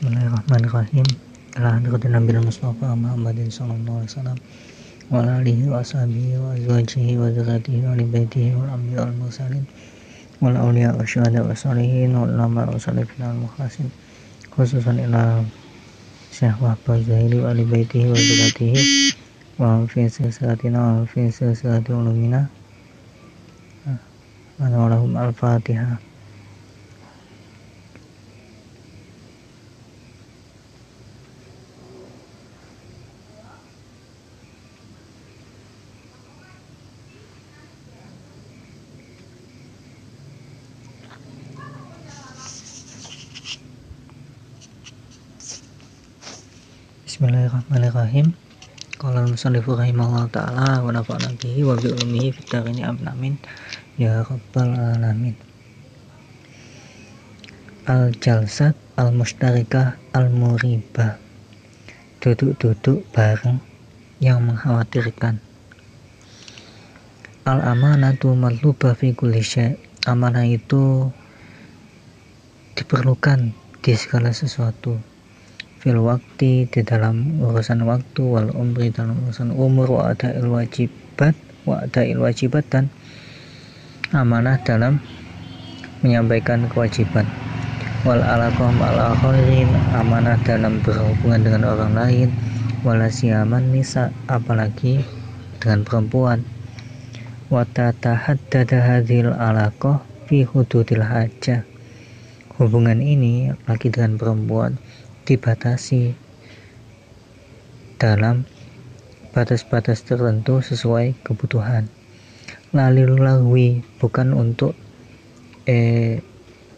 Bismillahirrahmanirrahim. Hadratin Nabi Mustafa Muhammadin sallallahu alaihi wasallam wa alihi wa ashabihi wa azwajihi wa dzurriyyatihi wa ali baitihi wal anbiya wal mursalin wal awliya wa syuhada wa salihin wal ulama wa salihina wal mukhlasin khususan ila Syekh Wahbah Zahiri wa ali baitihi wa dzurriyyatihi wa fi silsilatina wa fi silsilati ulumina wa lahum al-fatihah Bismillahirrahmanirrahim. Qala al-musannif rahimahullah taala wa nafa'na bihi wa bi ulumihi fid darini amin ya rabbal alamin. Al-jalsat al-mustarikah al-muribah. Duduk-duduk bareng yang mengkhawatirkan. Al-amanatu matlubah fi kulli Amanah itu diperlukan di segala sesuatu fil waktu di dalam urusan waktu wal umri dalam urusan umur wa ada il wajibat wa ada il wajibat dan amanah dalam menyampaikan kewajiban. Wal alaqah al akhirin amanah dalam berhubungan dengan orang lain. Wala siaman nisa apalagi dengan perempuan. Wa tatahaddada hadhil alaqah fi hududil hajah hubungan ini lagi dengan perempuan dibatasi dalam batas-batas tertentu sesuai kebutuhan. Lalilawi bukan untuk eh,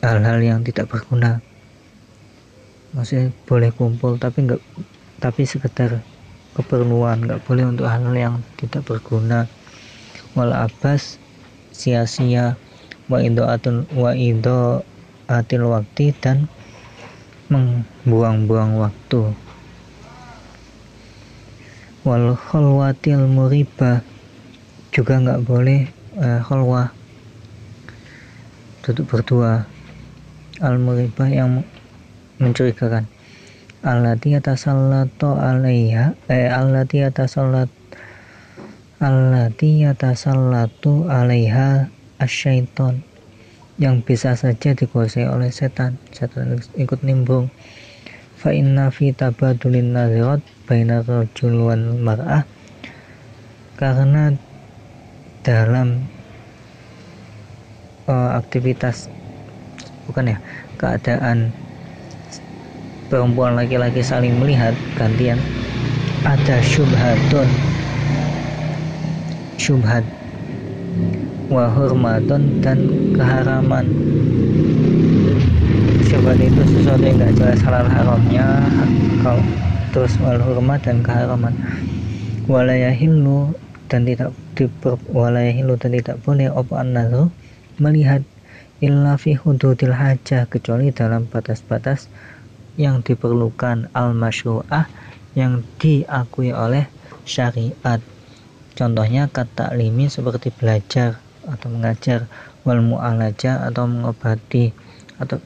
hal-hal yang tidak berguna. Maksudnya boleh kumpul tapi enggak tapi sekedar keperluan, nggak boleh untuk hal-hal yang tidak berguna. Wal abas sia-sia wa idoatul wa ido atil waktu dan membuang-buang waktu. Wal khalwatil muribah juga nggak boleh uh, khalwah. Duduk berdua. Al muribah yang mencurigakan. Allati yatasallatu alaiha eh allati yatasallatu allati yatasallatu alaiha asyaiton yang bisa saja dikuasai oleh setan. Setan ikut nimbrung fa inna fi tabadulin nazirat baina rajul wal mar'ah. Karena dalam uh, aktivitas bukan ya keadaan perempuan laki-laki saling melihat gantian ada syubhatun. Syubhat wa hurmatun dan keharaman. Syubhat itu sesuatu yang tidak jelas halal haramnya kalau terus wal hurmat dan keharaman. Walayahillu dan tidak diper, walayahillu dan tidak boleh op annahu melihat illa fi hududil hajah kecuali dalam batas-batas yang diperlukan al masyru'ah yang diakui oleh syariat. Contohnya kata limi seperti belajar atau mengajar wal mu'alaja atau mengobati atau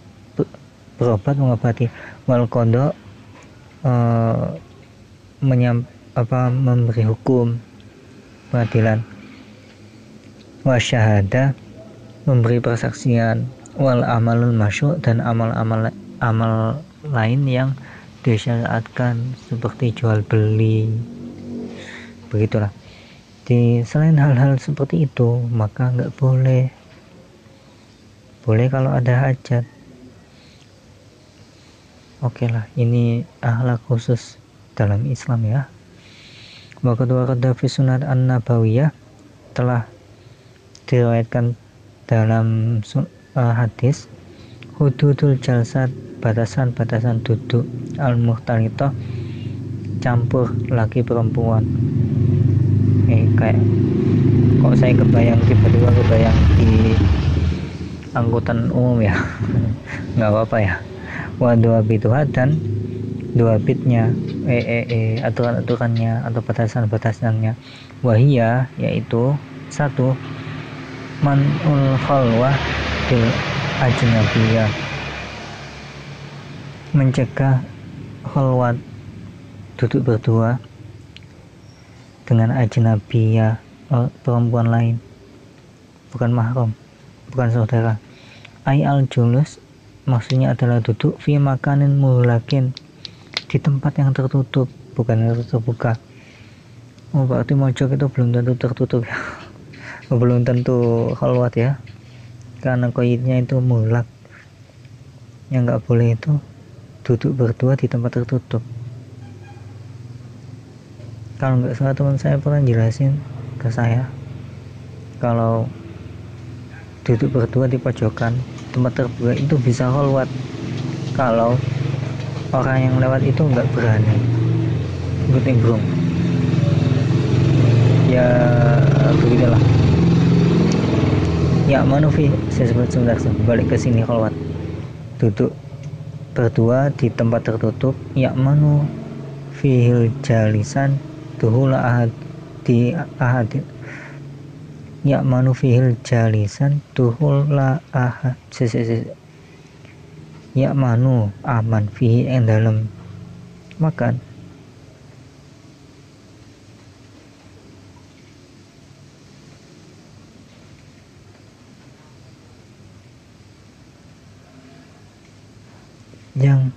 berobat mengobati. Wal kodo e, menyam, apa memberi hukum pengadilan. Wasyahada memberi persaksian. Wal amalul masyuk dan amal-amal amal lain yang disyariatkan seperti jual beli begitulah di selain hal-hal seperti itu maka nggak boleh. Boleh kalau ada hajat. Oke okay lah ini ahlak khusus dalam Islam ya. Wa kedua fi sunat an nabawiyah telah diriwayatkan dalam uh, hadis hududul jalsat batasan-batasan duduk al-muhtalitoh campur laki perempuan kayak kok saya kebayang tiba-tiba kebayang di angkutan umum ya? Nggak apa-apa ya. Wa dua bituha dan dua bitnya eh, eh, eh aturan-aturannya atau batasan-batasannya. Wahia yaitu satu manul khalwah bil ajnabiyah. Mencegah khalwat duduk berdua dengan ajnabiyah oh, perempuan lain. Bukan mahram bukan saudara. Ay al julus maksudnya adalah duduk fi makanin mulakin di tempat yang tertutup bukan yang terbuka. Oh berarti mojok itu belum tentu tertutup ya. Belum tentu khalwat ya. Karena koidnya itu mulak yang nggak boleh itu duduk berdua di tempat tertutup kalau nggak salah teman saya pernah jelasin ke saya kalau duduk berdua di pojokan tempat terbuka itu bisa holwat. Kalau orang yang lewat itu nggak berani. Ikut nimbrung. Ya begitulah. Ya manufi saya sebut sebentar balik ke sini holwat. Duduk berdua di tempat tertutup. Yakmanu fihil jalisan tuhula ahad di ahad. Yakmanu fihil jalisan tuhula ahad. Yakmanu aman fihi yang dalam makan. Yang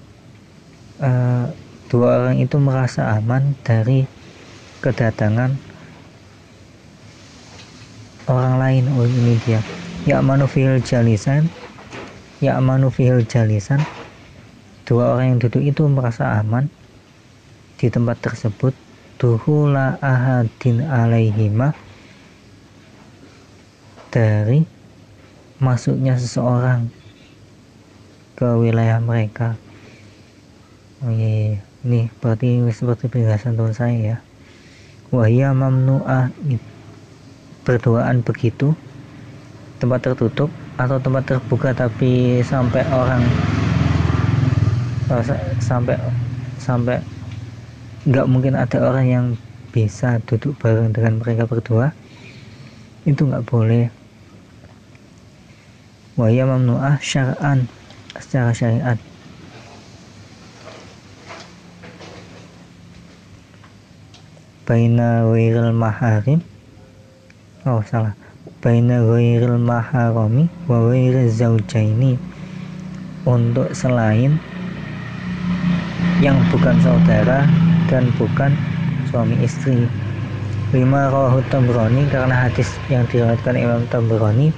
uh, dua orang itu merasa aman dari kedatangan orang lain. Oh ini dia. Ya manufil jalisan. Ya manufil jalisan. Dua orang yang duduk itu merasa aman di tempat tersebut. Duhula ahadin alaihima. Dari masuknya seseorang ke wilayah mereka. Oh iya, iya, ini berarti seperti penjelasan teman saya ya wahia mamnu'ah. Berduaan begitu. Tempat tertutup atau tempat terbuka tapi sampai orang oh, sampai sampai nggak mungkin ada orang yang bisa duduk bareng dengan mereka berdua itu nggak boleh. Wahia mamnu'ah syar'an secara syariat baina ghairil maharim? Oh salah. Baina ghairil maharami wa ghairil zaujaini untuk selain yang bukan saudara dan bukan suami istri. Lima rawahu Tabrani karena hadis yang diriwayatkan Imam Tabrani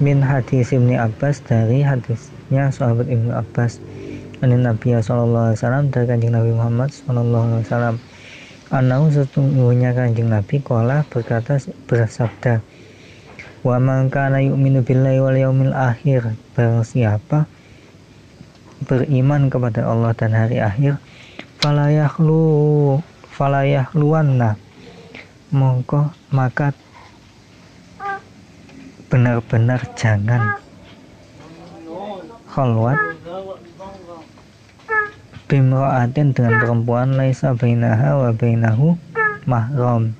min hadis Ibnu Abbas dari hadis hadisnya sahabat Ibnu Abbas. Nabi Sallallahu Alaihi Wasallam dari kanjeng Nabi Muhammad Sallallahu Alaihi Wasallam Anau sesungguhnya kanjeng Nabi Kuala berkata bersabda Wa man kana yu'minu billahi wal yaumil akhir Barang siapa beriman kepada Allah dan hari akhir falayahlu falayahluanna mongko maka benar-benar jangan khalwat bimra'atin dengan perempuan laisa bainaha wa bainahu mahram.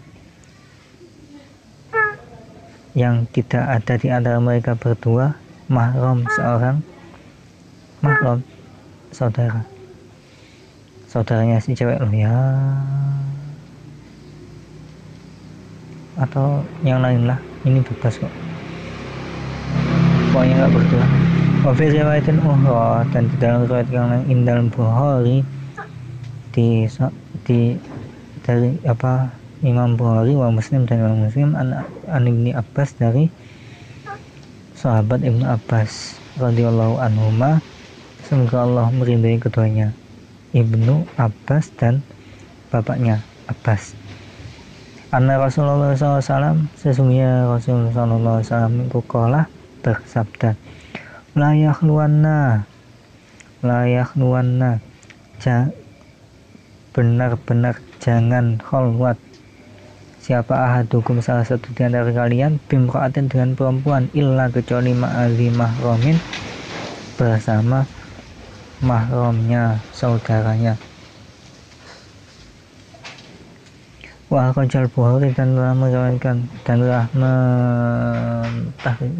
Yang tidak ada di antara mereka berdua mahram seorang mahram saudara. Saudaranya si cewek loh ya. Atau yang lain lah ini bebas kok. Pokoknya nggak berdua Wafi riwayatin uhra dan di dalam riwayat yang lain indal Bukhari di di dari apa Imam Bukhari wa Muslim dan Imam Muslim an, an Ibni Abbas dari sahabat Ibnu Abbas radhiyallahu anhuma. Semoga Allah meridai keduanya Ibnu Abbas dan bapaknya Abbas. Anna Rasulullah SAW sesungguhnya Rasulullah SAW itu bersabda layak luana layak luana ja, benar-benar jangan kholwat. Siapa ahadukum salah satu di antara kalian bimroatin dengan perempuan illa kecuali ma'azi mahromin bersama mahromnya saudaranya. Rajal Bukhari dan telah meriwayatkan dan telah me,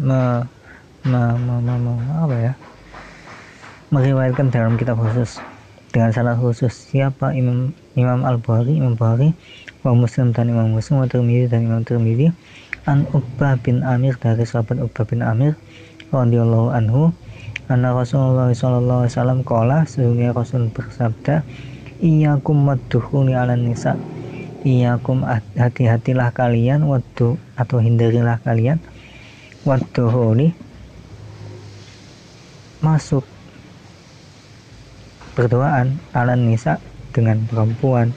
me, apa ya? Meriwayatkan dalam kitab khusus. Dengan sanad khusus siapa Imam Imam Al Bukhari Imam Bukhari wa Muslim dan Imam Muslim wa Tirmidzi dan Imam Tirmidzi an Uqbah bin Amir dari sahabat Uqbah bin Amir radhiyallahu anhu anna Rasulullah sallallahu alaihi wasallam qala sesungguhnya Rasul bersabda iyyakum maddukhuli ala nisa. Iyyakum hati-hatilah kalian waktu atau hindarilah kalian wadduhuli masuk. Berdoaan ala nisa dengan perempuan.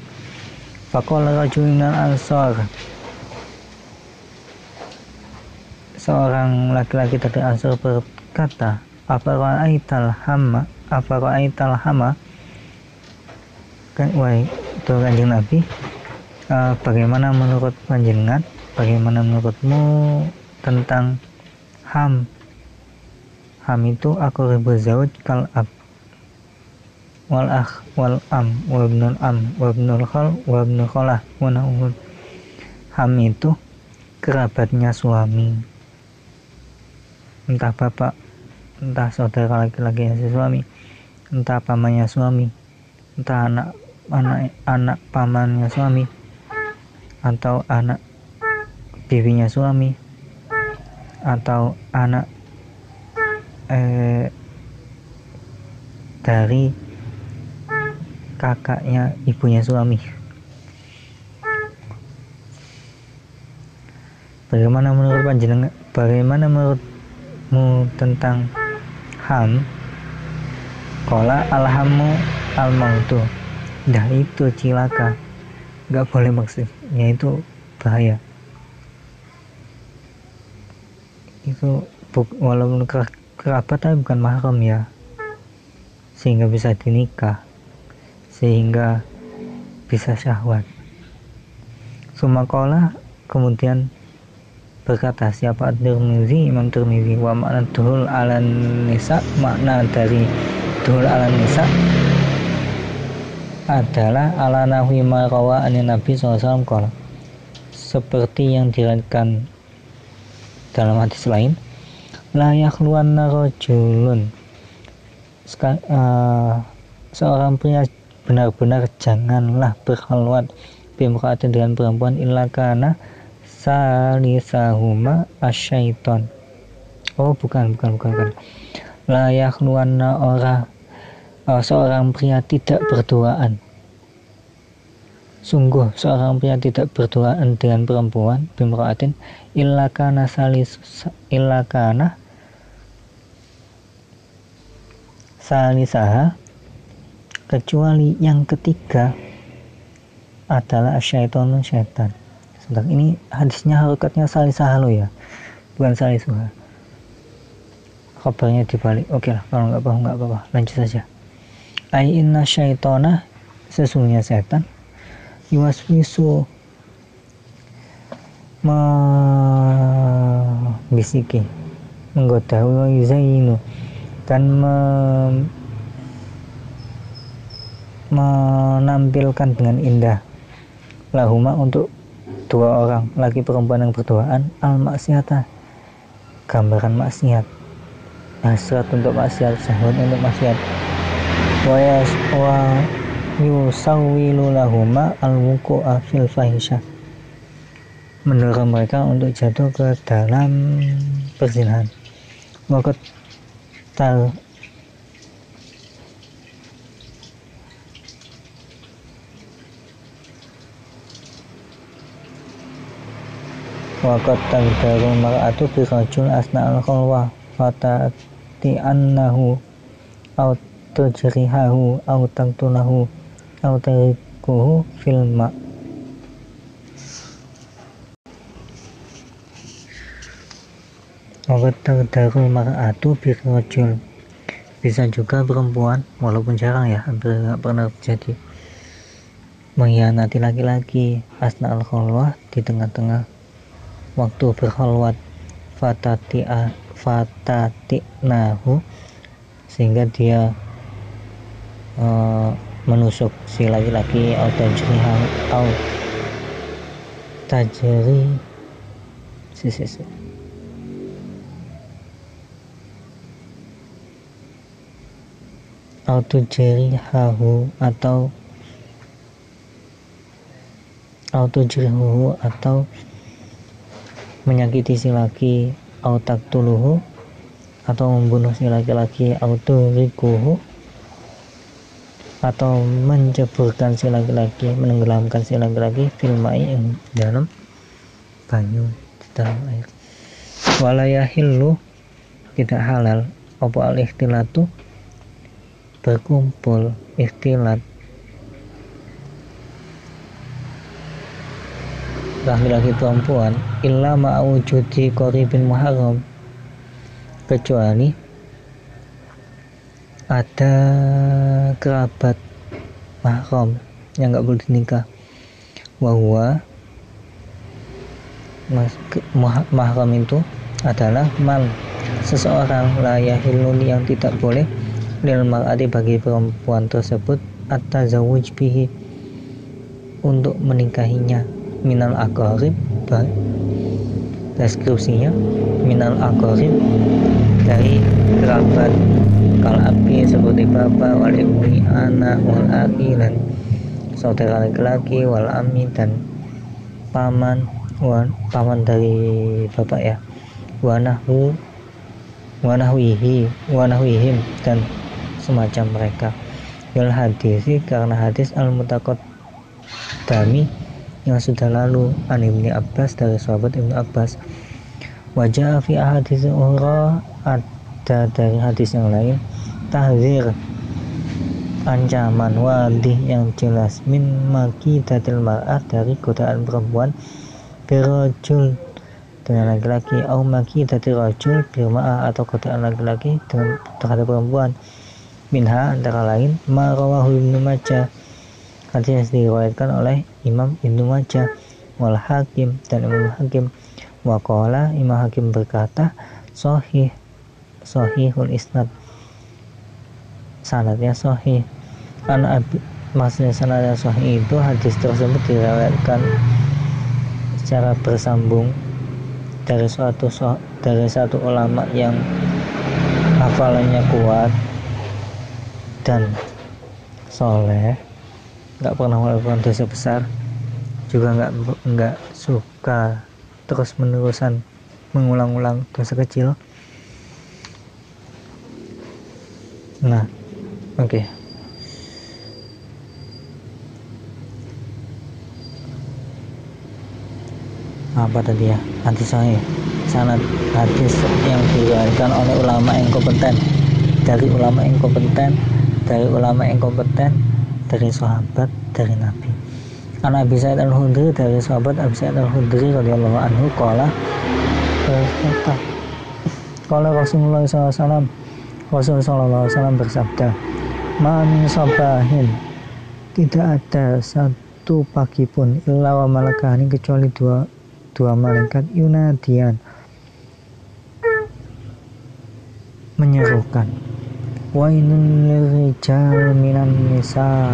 Faqala rajulun ansar seorang laki-laki dari Ansar berkata apa ra'aital hama apa ra'aital hama? Kan wahai itu kanjeng Nabi uh, bagaimana menurut panjenengan? Bagaimana menurutmu tentang ham ham itu aku ribu zawaj kal ab. Wal akh wal am wal ibnul am wal ibnul khal wal ibnul khalah wa ham itu kerabatnya suami. Entah bapak entah saudara laki-laki yang suami entah pamannya suami entah anak anak anak pamannya suami atau anak bibinya suami atau anak eh, dari kakaknya ibunya suami. Bagaimana menurut panjenengan bagaimana menurutmu tentang ham? Kola alhamu al mautu dah itu cilaka. Nggak boleh maksudnya itu bahaya. Itu walaupun kerabat tapi bukan mahram ya. Sehingga bisa dinikah. Sehingga bisa syahwat. Sumakola kemudian berkata siapa Tirmizi Imam Tirmizi wa makna duhul ala nisa makna dari duhul ala nisa adalah ala nahwi marawa ani Nabi SAW kala seperti yang diriwayatkan dalam hadis lain layak luan rojulun uh, seorang pria benar-benar janganlah berhalwat bimraatin dengan perempuan illa kana salisahuma asyaiton. Oh bukan bukan bukan, bukan. layak luan orang uh, seorang pria tidak berduaan. Sungguh seorang pria tidak berduaan dengan perempuan bimraatin illakana salis illakana salisaha kecuali yang ketiga adalah syaitan syaitan. Sedang ini hadisnya harokatnya salisaha lo ya bukan salisuha. Kabarnya dibalik. Oke lah kalau nggak apa-apa nggak apa-apa. Lanjut saja. Ai inna syaitona sesungguhnya setan yuwaswisu membisiki menggoda wa yuzainu dan me, menampilkan dengan indah. Lahuma untuk dua orang laki perempuan yang berduaan al maksiata gambaran maksiat. Hasrat untuk maksiat syahwat untuk maksiat. Wa yusawilu lahuma al-wuku'a fil fahisyah mendorong mereka untuk jatuh ke dalam perzinahan. Wakat tal wakat tagdarul mar'atu bi rajul asna al-khalwa fatati annahu au tujrihahu au taqtulahu au tarikuhu fil ma Awat terdarul mar'atu birrojul Bisa juga perempuan Walaupun jarang ya Hampir nggak pernah terjadi Mengkhianati laki-laki Asna al-khalwah Di tengah-tengah Waktu berkhalwat. Fatati fatati nahu Sehingga dia uh, menusuk si laki-laki atau tajriha atau tajri si si si hahu atau autujrihuhu atau menyakiti si laki autak tuluhu atau membunuh si laki-laki auturikuhu atau menceburkan si laki-laki menenggelamkan si laki-laki filmai yang dalam banyu di dalam air. Walayahillu tidak halal. Apa al ikhtilatu berkumpul ikhtilat. Laki-laki perempuan illa ma'wujudi qaribin muharram. Kecuali ada kerabat mahram yang nggak boleh dinikah. Bahwa mahram itu adalah mal seseorang layahilun yang tidak boleh lil mar'ati bagi perempuan tersebut at-tazawuj bihi untuk menikahinya. Minal akorib deskripsinya minal akorib dari kerabat kal api seperti bapak wal ibni anak wal aki dan saudara laki-laki wal ami dan paman wal, paman dari bapak ya. Wanahu wanahwihi wanahwihim dan semacam mereka. Yul hadisi karena hadis al mutakot dami yang sudah lalu an ibni Abbas dari sahabat ibnu Abbas. Wajah fi hadis uhra ada dari hadis yang lain. Tahzir ancaman wadih yang jelas. Min maki datil mar'ah dari godaan perempuan. Birojul dengan laki-laki. Au maki datil rojul birma'ah atau godaan laki-laki terhadap perempuan minha antara lain marawahu ibnu Majah. Hadis yang diriwayatkan oleh Imam Ibnu Majah wal Hakim dan Imam Hakim. Waqala Imam Hakim berkata sahih sahihul isnad. Sanadnya sahih. Anak maksudnya sanadnya sahih itu hadis tersebut diriwayatkan secara bersambung dari suatu dari satu ulama yang hafalannya kuat dan soleh. Nggak pernah melakukan dosa besar. Juga nggak nggak suka terus menerusan mengulang-ulang dosa kecil. Nah oke. Okay. apa tadi ya? Hadis sahih. Sanad hadis yang diriwayatkan oleh ulama yang kompeten. Dari ulama yang kompeten dari ulama yang kompeten dari sahabat dari Nabi. Anak Abi Sa'id al-Hudri dari sahabat Abi Sa'id al-Hudri radhiyallahu anhu qala berkata qala Rasulullah SAW Rasulullah SAW bersabda Man sabahin tidak ada satu pagi pun illa wa malakani kecuali dua dua malaikat yunadian. Menyerukan Wainun lirijal minan nisa.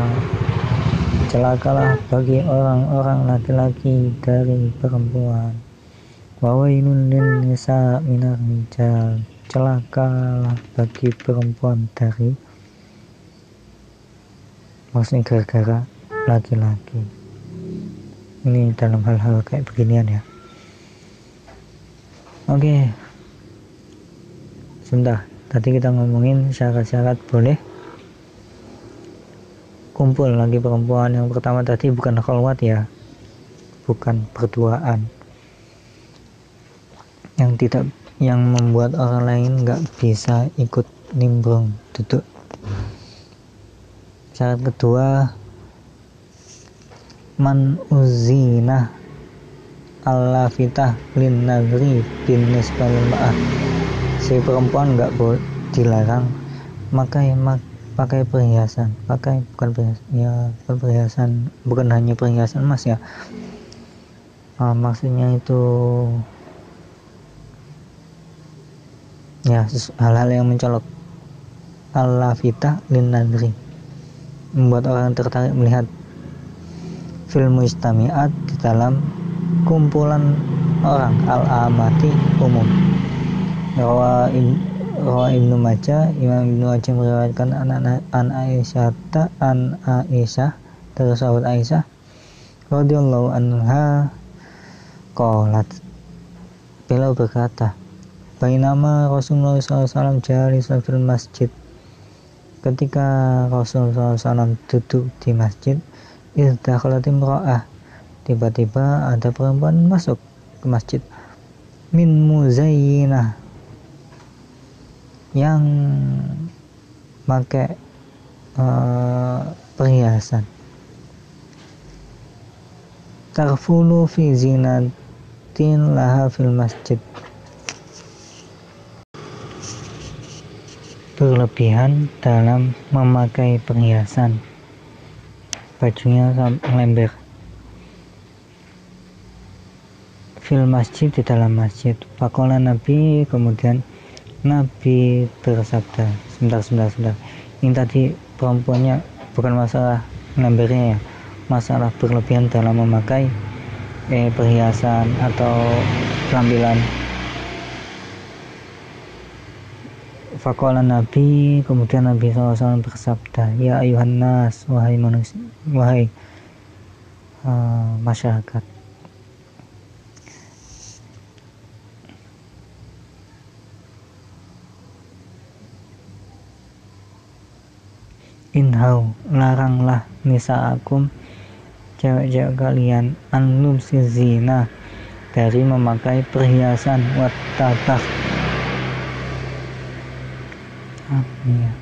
Celakalah bagi orang-orang laki-laki dari perempuan. Wainun nisa minan rijal. Celakalah bagi perempuan dari Maksudnya gara-gara laki-laki. Ini dalam hal-hal kayak beginian ya. Oke. Sebentar tadi kita ngomongin syarat-syarat boleh kumpul lagi perempuan. Yang pertama tadi bukan khalwat ya bukan berduaan. Yang tidak yang membuat orang lain nggak bisa ikut nimbrung duduk. Syarat kedua man uzina Allah fitah lin nagri bin nisbal ma'ah si perempuan nggak boleh dilarang. Pakai mak, pakai perhiasan. Pakai bukan perhiasan ya bukan perhiasan. Bukan hanya perhiasan emas ya. Uh, maksudnya itu ya hal-hal yang mencolok al-lafita lin nadri. Membuat orang tertarik melihat film istamiat di dalam kumpulan orang al-amati umum rawa Rawa Ibnu Majah Imam Ibnu Majah meriwayatkan an, Aisyah an Aisyah dari sahabat Aisyah radhiyallahu anha qalat. Beliau berkata Bainama Rasulullah SAW jari fil masjid. Ketika Rasulullah SAW duduk di masjid Izdakhalat imra'ah tiba-tiba ada perempuan masuk ke masjid. Min muzayyinah yang pakai uh, perhiasan. Tarfulu fi zinatin laha fil masjid. Berlebihan dalam memakai perhiasan. Bajunya lember fil masjid di dalam masjid. Pakola Nabi kemudian Nabi bersabda sebentar sebentar sebentar. Ini tadi perempuannya bukan masalah lembernya ya. Masalah berlebihan dalam memakai eh, perhiasan atau penampilan Fakola Nabi kemudian Nabi SAW bersabda Ya ayuhan nas wahai manusia wahai uh, masyarakat inhau laranglah nisa akum cewek-cewek kalian anlum zina dari memakai perhiasan watabah apa ya